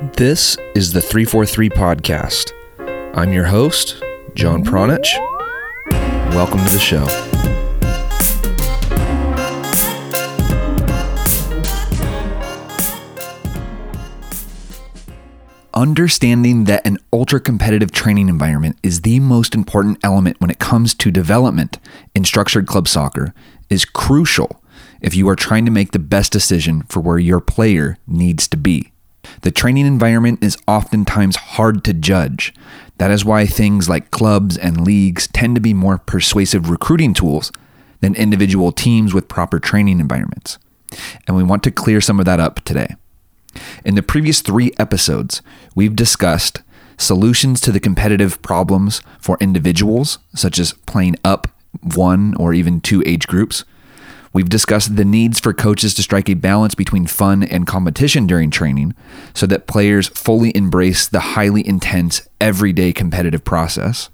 This is the 343 Podcast. I'm your host, John Pronich. Welcome to the show. Understanding that an ultra competitive training environment is the most important element when it comes to development in structured club soccer is crucial if you are trying to make the best decision for where your player needs to be. The training environment is oftentimes hard to judge. That is why things like clubs and leagues tend to be more persuasive recruiting tools than individual teams with proper training environments. And we want to clear some of that up today. In the previous three episodes, we've discussed solutions to the competitive problems for individuals, such as playing up one or even two age groups. We've discussed the needs for coaches to strike a balance between fun and competition during training so that players fully embrace the highly intense, everyday competitive process.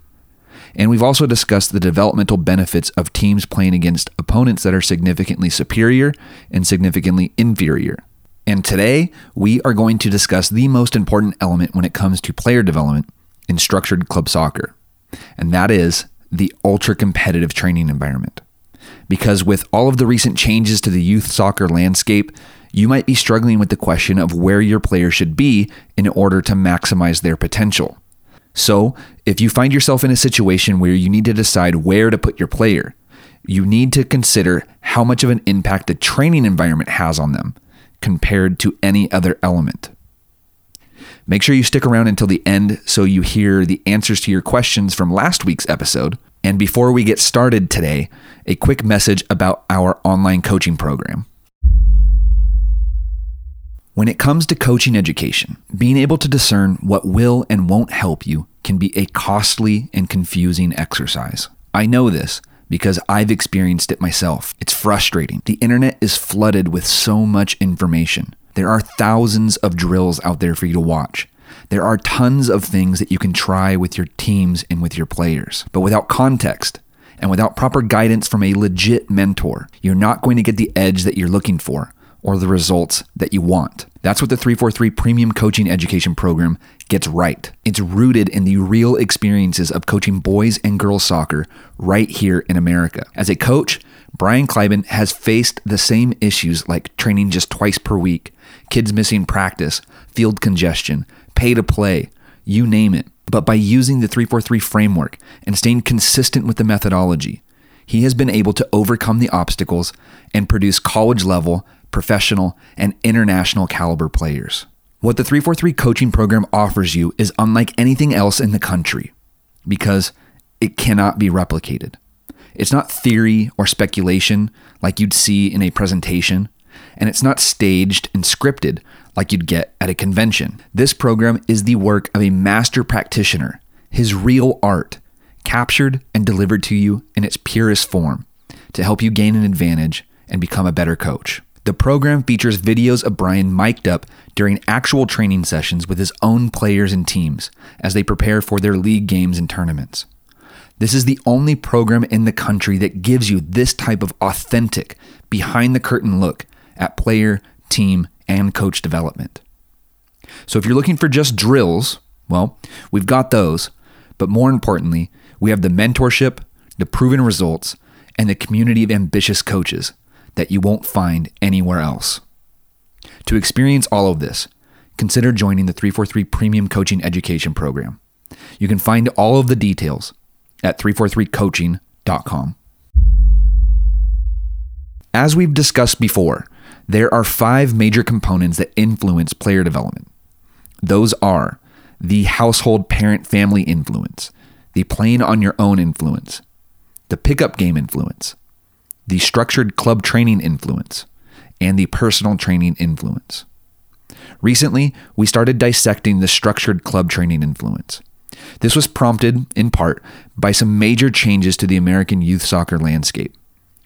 And we've also discussed the developmental benefits of teams playing against opponents that are significantly superior and significantly inferior. And today, we are going to discuss the most important element when it comes to player development in structured club soccer, and that is the ultra competitive training environment. Because with all of the recent changes to the youth soccer landscape, you might be struggling with the question of where your player should be in order to maximize their potential. So, if you find yourself in a situation where you need to decide where to put your player, you need to consider how much of an impact the training environment has on them compared to any other element. Make sure you stick around until the end so you hear the answers to your questions from last week's episode. And before we get started today, a quick message about our online coaching program. When it comes to coaching education, being able to discern what will and won't help you can be a costly and confusing exercise. I know this because I've experienced it myself. It's frustrating. The internet is flooded with so much information. There are thousands of drills out there for you to watch. There are tons of things that you can try with your teams and with your players. But without context and without proper guidance from a legit mentor, you're not going to get the edge that you're looking for or the results that you want. That's what the 343 Premium Coaching Education Program gets right. It's rooted in the real experiences of coaching boys and girls soccer right here in America. As a coach, Brian Kleiban has faced the same issues like training just twice per week, kids missing practice, field congestion, pay to play, you name it. But by using the 343 framework and staying consistent with the methodology, he has been able to overcome the obstacles and produce college level professional, and international caliber players. What the 343 coaching program offers you is unlike anything else in the country because it cannot be replicated. It's not theory or speculation like you'd see in a presentation, and it's not staged and scripted like you'd get at a convention. This program is the work of a master practitioner, his real art, captured and delivered to you in its purest form to help you gain an advantage and become a better coach. The program features videos of Brian mic'd up during actual training sessions with his own players and teams as they prepare for their league games and tournaments. This is the only program in the country that gives you this type of authentic, behind the curtain look at player, team, and coach development. So if you're looking for just drills, well, we've got those. But more importantly, we have the mentorship, the proven results, and the community of ambitious coaches that you won't find anywhere else. To experience all of this, consider joining the 343 Premium Coaching Education Program. You can find all of the details at 343coaching.com. As we've discussed before, there are five major components that influence player development. Those are the household parent family influence, the playing on your own influence, the pickup game influence, the structured club training influence, and the personal training influence. Recently, we started dissecting the structured club training influence. This was prompted, in part, by some major changes to the American youth soccer landscape,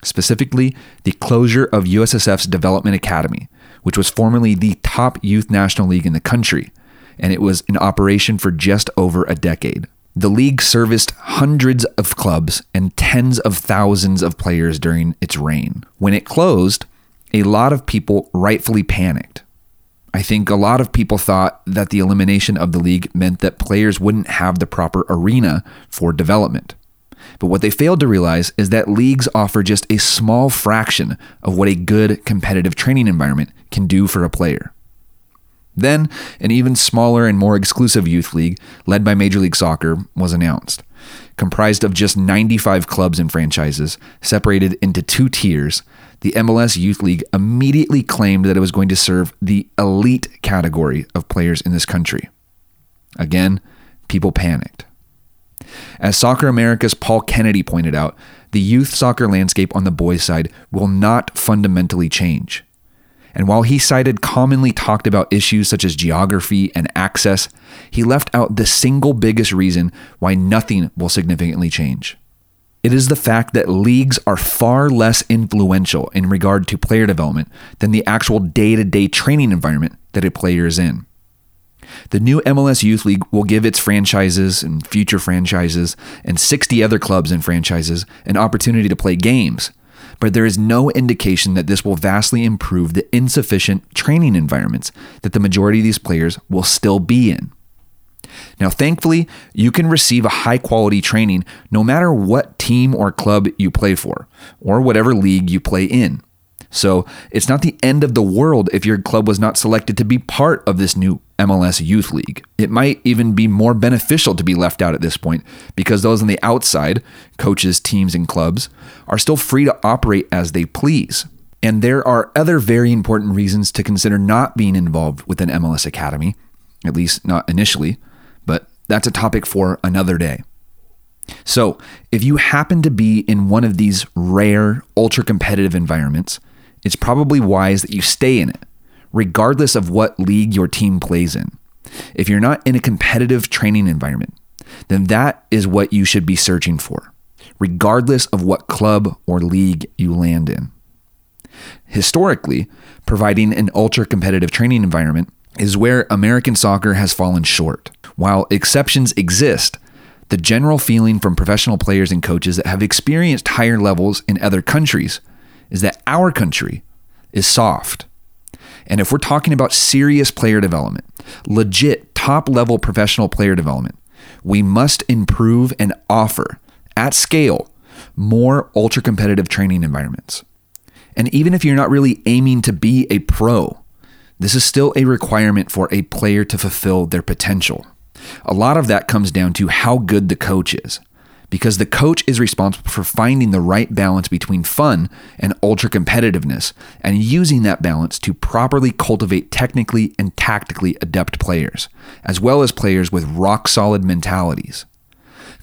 specifically the closure of USSF's Development Academy, which was formerly the top youth national league in the country, and it was in operation for just over a decade. The league serviced hundreds of clubs and tens of thousands of players during its reign. When it closed, a lot of people rightfully panicked. I think a lot of people thought that the elimination of the league meant that players wouldn't have the proper arena for development. But what they failed to realize is that leagues offer just a small fraction of what a good competitive training environment can do for a player. Then, an even smaller and more exclusive youth league, led by Major League Soccer, was announced. Comprised of just 95 clubs and franchises, separated into two tiers, the MLS Youth League immediately claimed that it was going to serve the elite category of players in this country. Again, people panicked. As Soccer America's Paul Kennedy pointed out, the youth soccer landscape on the boys' side will not fundamentally change. And while he cited commonly talked about issues such as geography and access, he left out the single biggest reason why nothing will significantly change. It is the fact that leagues are far less influential in regard to player development than the actual day to day training environment that a player is in. The new MLS Youth League will give its franchises and future franchises and 60 other clubs and franchises an opportunity to play games, but there is no indication that this will vastly improve the insufficient training environments that the majority of these players will still be in. Now, thankfully, you can receive a high quality training no matter what team or club you play for, or whatever league you play in. So, it's not the end of the world if your club was not selected to be part of this new MLS Youth League. It might even be more beneficial to be left out at this point because those on the outside, coaches, teams, and clubs, are still free to operate as they please. And there are other very important reasons to consider not being involved with an MLS Academy, at least not initially but that's a topic for another day. So, if you happen to be in one of these rare, ultra competitive environments, it's probably wise that you stay in it, regardless of what league your team plays in. If you're not in a competitive training environment, then that is what you should be searching for, regardless of what club or league you land in. Historically, providing an ultra competitive training environment is where American soccer has fallen short. While exceptions exist, the general feeling from professional players and coaches that have experienced higher levels in other countries is that our country is soft. And if we're talking about serious player development, legit top level professional player development, we must improve and offer at scale more ultra competitive training environments. And even if you're not really aiming to be a pro, this is still a requirement for a player to fulfill their potential. A lot of that comes down to how good the coach is, because the coach is responsible for finding the right balance between fun and ultra competitiveness and using that balance to properly cultivate technically and tactically adept players, as well as players with rock solid mentalities.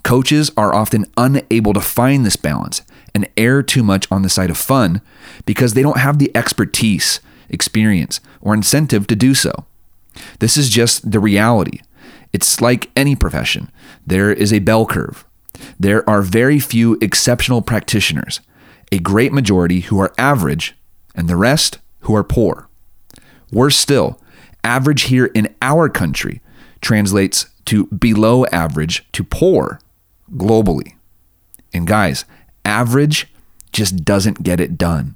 Coaches are often unable to find this balance and err too much on the side of fun because they don't have the expertise, experience, or incentive to do so. This is just the reality. It's like any profession, there is a bell curve. There are very few exceptional practitioners, a great majority who are average, and the rest who are poor. Worse still, average here in our country translates to below average to poor globally. And guys, average just doesn't get it done.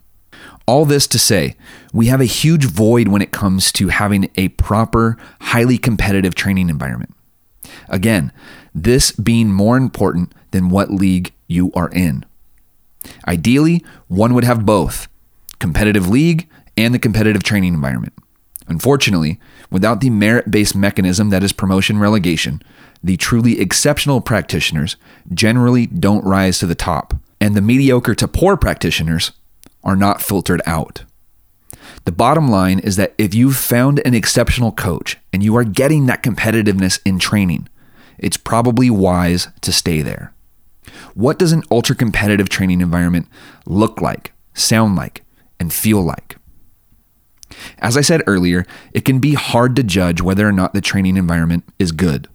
All this to say, we have a huge void when it comes to having a proper, highly competitive training environment. Again, this being more important than what league you are in. Ideally, one would have both competitive league and the competitive training environment. Unfortunately, without the merit based mechanism that is promotion relegation, the truly exceptional practitioners generally don't rise to the top, and the mediocre to poor practitioners are not filtered out. The bottom line is that if you've found an exceptional coach and you are getting that competitiveness in training, it's probably wise to stay there. What does an ultra competitive training environment look like, sound like, and feel like? As I said earlier, it can be hard to judge whether or not the training environment is good.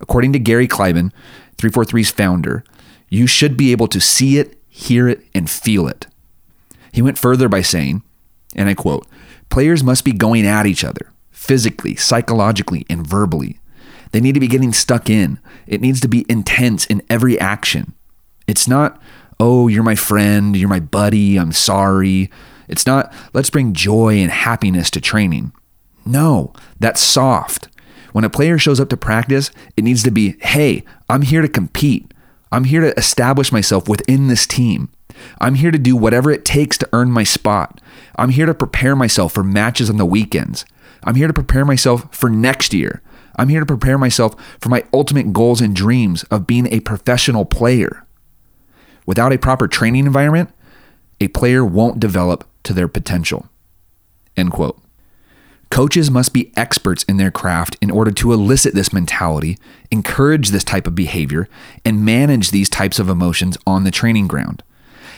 According to Gary Kleiban, 343's founder, you should be able to see it, hear it, and feel it. He went further by saying, and I quote, players must be going at each other physically, psychologically, and verbally. They need to be getting stuck in. It needs to be intense in every action. It's not, oh, you're my friend, you're my buddy, I'm sorry. It's not, let's bring joy and happiness to training. No, that's soft. When a player shows up to practice, it needs to be hey, I'm here to compete. I'm here to establish myself within this team. I'm here to do whatever it takes to earn my spot. I'm here to prepare myself for matches on the weekends. I'm here to prepare myself for next year. I'm here to prepare myself for my ultimate goals and dreams of being a professional player. Without a proper training environment, a player won't develop to their potential. End quote. Coaches must be experts in their craft in order to elicit this mentality, encourage this type of behavior, and manage these types of emotions on the training ground.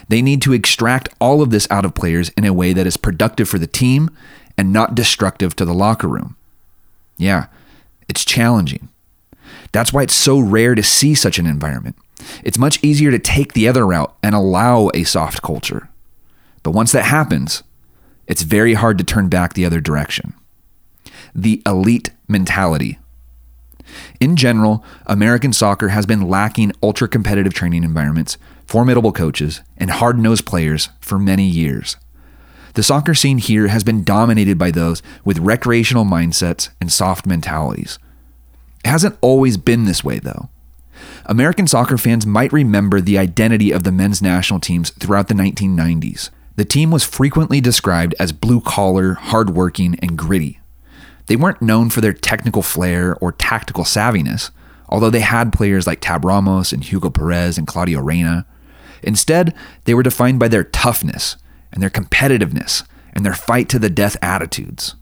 They need to extract all of this out of players in a way that is productive for the team and not destructive to the locker room. Yeah, it's challenging. That's why it's so rare to see such an environment. It's much easier to take the other route and allow a soft culture. But once that happens, it's very hard to turn back the other direction. The elite mentality. In general, American soccer has been lacking ultra competitive training environments, formidable coaches, and hard nosed players for many years. The soccer scene here has been dominated by those with recreational mindsets and soft mentalities. It hasn't always been this way, though. American soccer fans might remember the identity of the men's national teams throughout the 1990s. The team was frequently described as blue collar, hardworking, and gritty. They weren't known for their technical flair or tactical savviness, although they had players like Tab Ramos and Hugo Perez and Claudio Reyna. Instead, they were defined by their toughness and their competitiveness and their fight to the death attitudes.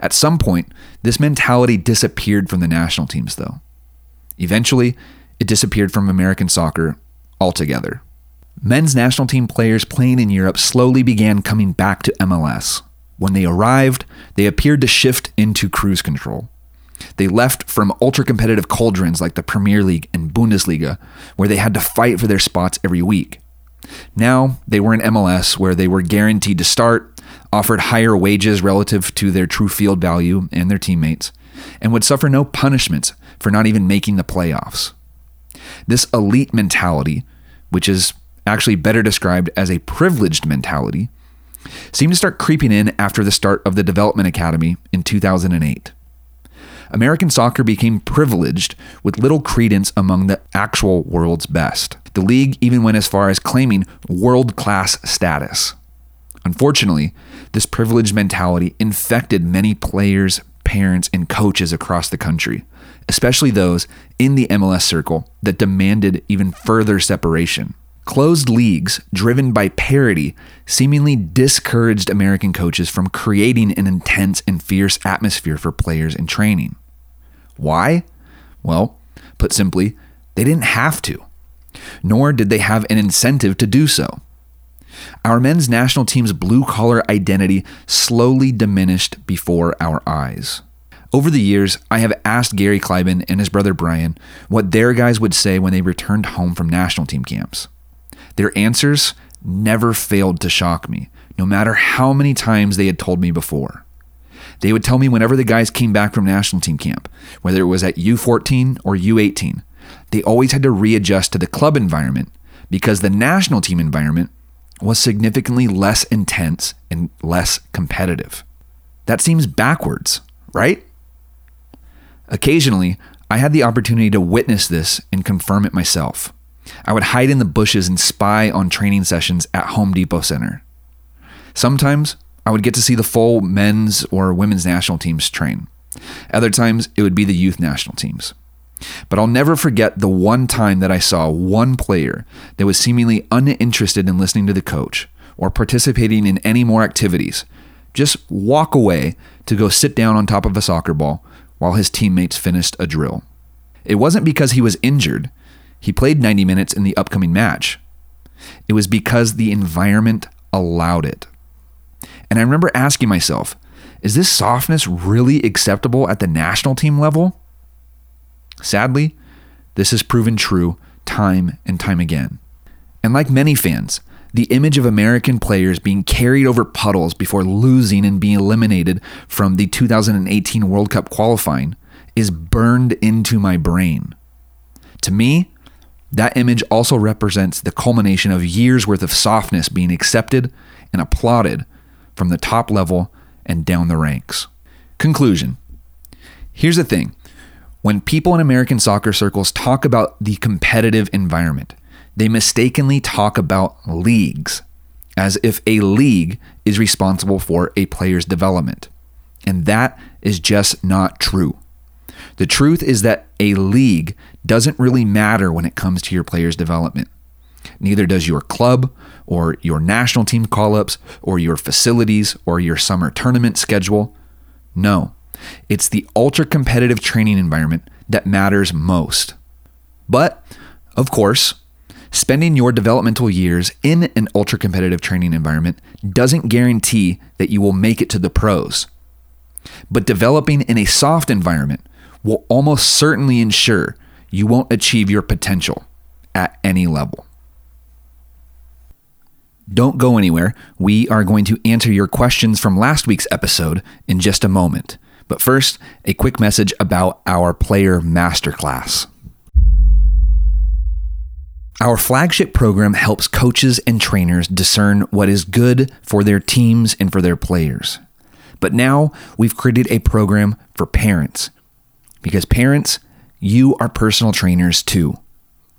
At some point, this mentality disappeared from the national teams, though. Eventually, it disappeared from American soccer altogether. Men's national team players playing in Europe slowly began coming back to MLS. When they arrived, they appeared to shift into cruise control. They left from ultra competitive cauldrons like the Premier League and Bundesliga, where they had to fight for their spots every week. Now they were in MLS, where they were guaranteed to start, offered higher wages relative to their true field value and their teammates, and would suffer no punishments for not even making the playoffs. This elite mentality, which is actually better described as a privileged mentality, seemed to start creeping in after the start of the Development Academy in 2008. American soccer became privileged with little credence among the actual world's best. The league even went as far as claiming world class status. Unfortunately, this privileged mentality infected many players, parents, and coaches across the country, especially those in the MLS circle that demanded even further separation. Closed leagues, driven by parity, seemingly discouraged American coaches from creating an intense and fierce atmosphere for players in training. Why? Well, put simply, they didn't have to, nor did they have an incentive to do so. Our men's national team's blue collar identity slowly diminished before our eyes. Over the years, I have asked Gary Kleiban and his brother Brian what their guys would say when they returned home from national team camps. Their answers never failed to shock me, no matter how many times they had told me before. They would tell me whenever the guys came back from national team camp, whether it was at U14 or U18, they always had to readjust to the club environment because the national team environment was significantly less intense and less competitive. That seems backwards, right? Occasionally, I had the opportunity to witness this and confirm it myself. I would hide in the bushes and spy on training sessions at Home Depot Center. Sometimes I would get to see the full men's or women's national teams train. Other times it would be the youth national teams. But I'll never forget the one time that I saw one player that was seemingly uninterested in listening to the coach or participating in any more activities just walk away to go sit down on top of a soccer ball while his teammates finished a drill. It wasn't because he was injured, he played 90 minutes in the upcoming match. It was because the environment allowed it. And I remember asking myself, is this softness really acceptable at the national team level? Sadly, this has proven true time and time again. And like many fans, the image of American players being carried over puddles before losing and being eliminated from the 2018 World Cup qualifying is burned into my brain. To me, that image also represents the culmination of years worth of softness being accepted and applauded from the top level and down the ranks. Conclusion Here's the thing when people in American soccer circles talk about the competitive environment, they mistakenly talk about leagues as if a league is responsible for a player's development. And that is just not true. The truth is that a league doesn't really matter when it comes to your player's development. Neither does your club or your national team call ups or your facilities or your summer tournament schedule. No, it's the ultra competitive training environment that matters most. But, of course, spending your developmental years in an ultra competitive training environment doesn't guarantee that you will make it to the pros. But developing in a soft environment will almost certainly ensure you won't achieve your potential at any level. Don't go anywhere. We are going to answer your questions from last week's episode in just a moment. But first, a quick message about our player masterclass. Our flagship program helps coaches and trainers discern what is good for their teams and for their players. But now we've created a program for parents. Because parents, you are personal trainers too.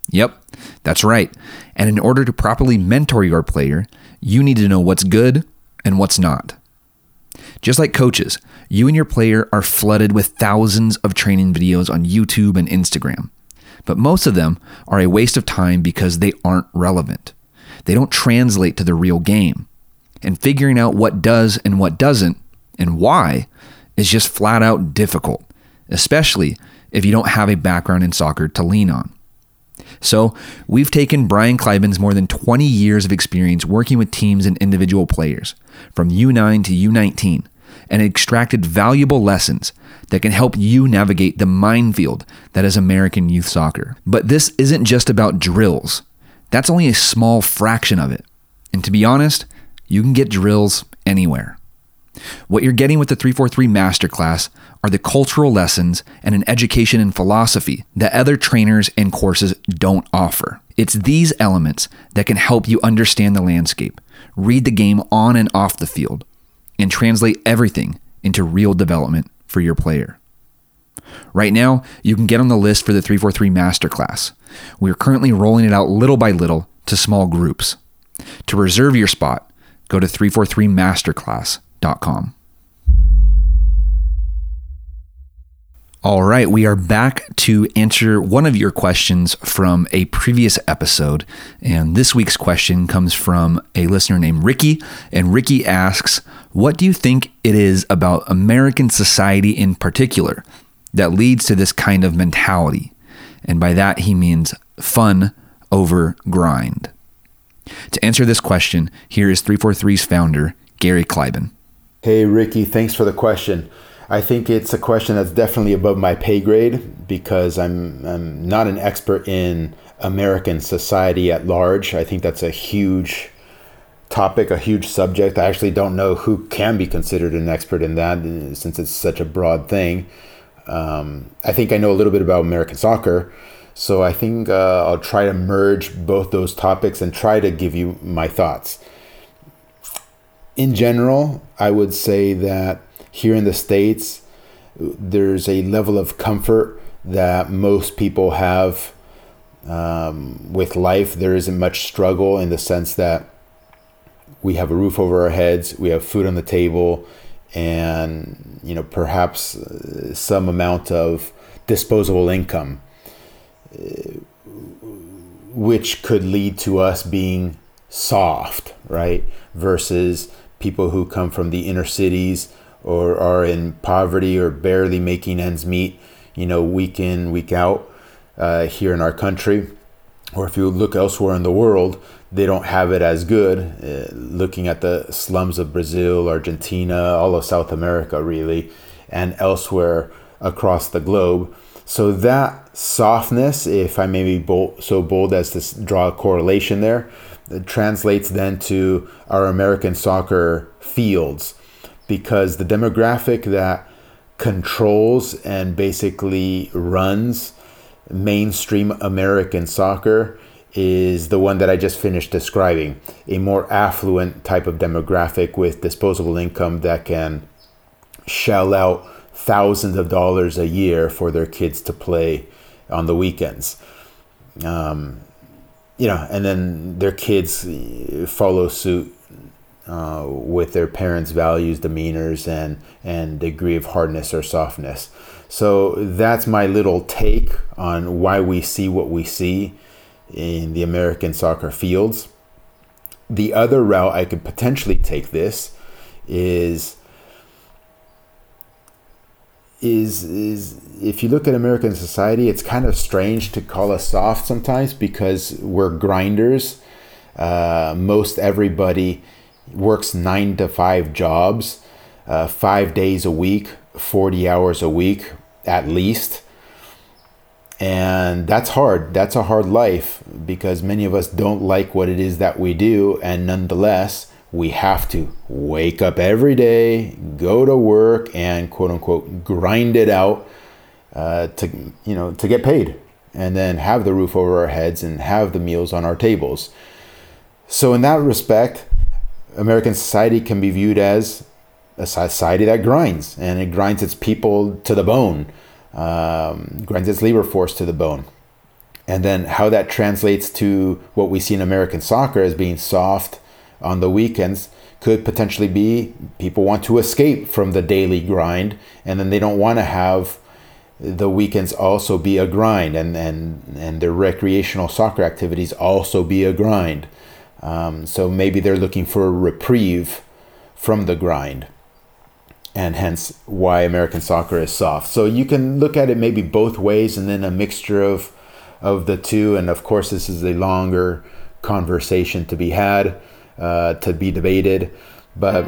Yep, that's right. And in order to properly mentor your player, you need to know what's good and what's not. Just like coaches, you and your player are flooded with thousands of training videos on YouTube and Instagram. But most of them are a waste of time because they aren't relevant. They don't translate to the real game. And figuring out what does and what doesn't and why is just flat out difficult, especially if you don't have a background in soccer to lean on. So, we've taken Brian Kleiban's more than 20 years of experience working with teams and individual players, from U9 to U19, and extracted valuable lessons that can help you navigate the minefield that is American youth soccer. But this isn't just about drills, that's only a small fraction of it. And to be honest, you can get drills anywhere. What you're getting with the 343 Masterclass are the cultural lessons and an education in philosophy that other trainers and courses don't offer. It's these elements that can help you understand the landscape, read the game on and off the field, and translate everything into real development for your player. Right now, you can get on the list for the 343 Masterclass. We are currently rolling it out little by little to small groups. To reserve your spot, go to 343masterclass.com. All right, we are back to answer one of your questions from a previous episode. And this week's question comes from a listener named Ricky. And Ricky asks, What do you think it is about American society in particular that leads to this kind of mentality? And by that, he means fun over grind. To answer this question, here is 343's founder, Gary Kleiban. Hey, Ricky, thanks for the question. I think it's a question that's definitely above my pay grade because I'm, I'm not an expert in American society at large. I think that's a huge topic, a huge subject. I actually don't know who can be considered an expert in that since it's such a broad thing. Um, I think I know a little bit about American soccer. So I think uh, I'll try to merge both those topics and try to give you my thoughts. In general, I would say that here in the States, there's a level of comfort that most people have um, with life. There isn't much struggle in the sense that we have a roof over our heads, we have food on the table, and you know perhaps uh, some amount of disposable income, uh, which could lead to us being soft, right? Versus people who come from the inner cities or are in poverty or barely making ends meet, you know, week in, week out uh, here in our country. Or if you look elsewhere in the world, they don't have it as good. Uh, looking at the slums of Brazil, Argentina, all of South America, really, and elsewhere across the globe. So that softness, if I may be bold, so bold as to draw a correlation there, translates then to our American soccer fields because the demographic that controls and basically runs mainstream American soccer is the one that I just finished describing a more affluent type of demographic with disposable income that can shell out thousands of dollars a year for their kids to play on the weekends. Um, you know, and then their kids follow suit uh, with their parents' values, demeanors, and and degree of hardness or softness. So that's my little take on why we see what we see in the American soccer fields. The other route I could potentially take this is is is if you look at American society, it's kind of strange to call us soft sometimes because we're grinders. Uh, most everybody works nine to five jobs, uh, five days a week, 40 hours a week at least. And that's hard. That's a hard life because many of us don't like what it is that we do. And nonetheless, we have to wake up every day, go to work, and quote unquote grind it out uh, to you know to get paid, and then have the roof over our heads and have the meals on our tables. So in that respect, American society can be viewed as a society that grinds, and it grinds its people to the bone, um, grinds its labor force to the bone. And then how that translates to what we see in American soccer as being soft on the weekends could potentially be people want to escape from the daily grind and then they don't want to have the weekends also be a grind and, and, and their recreational soccer activities also be a grind. Um, so maybe they're looking for a reprieve from the grind and hence why American soccer is soft. So you can look at it maybe both ways and then a mixture of of the two. And of course, this is a longer conversation to be had uh, to be debated. But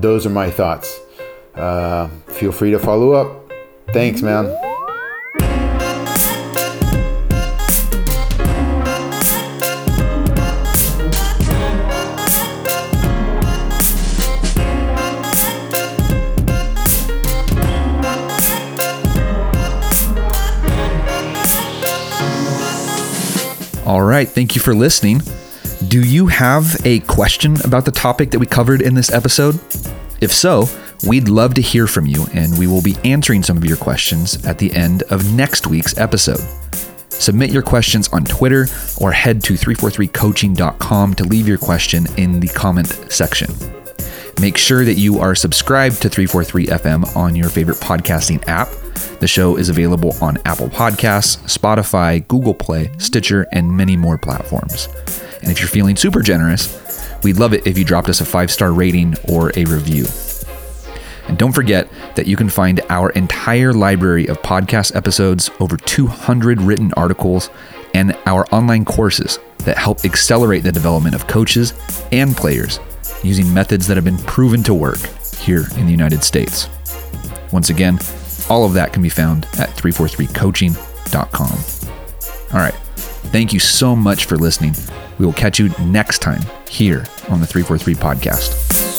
those are my thoughts. Uh, feel free to follow up. Thanks, man. All right. Thank you for listening. Do you have a question about the topic that we covered in this episode? If so, we'd love to hear from you, and we will be answering some of your questions at the end of next week's episode. Submit your questions on Twitter or head to 343coaching.com to leave your question in the comment section. Make sure that you are subscribed to 343 FM on your favorite podcasting app. The show is available on Apple Podcasts, Spotify, Google Play, Stitcher, and many more platforms. And if you're feeling super generous, we'd love it if you dropped us a five star rating or a review. And don't forget that you can find our entire library of podcast episodes, over 200 written articles, and our online courses that help accelerate the development of coaches and players using methods that have been proven to work here in the United States. Once again, all of that can be found at 343coaching.com. All right. Thank you so much for listening. We will catch you next time here on the 343 podcast.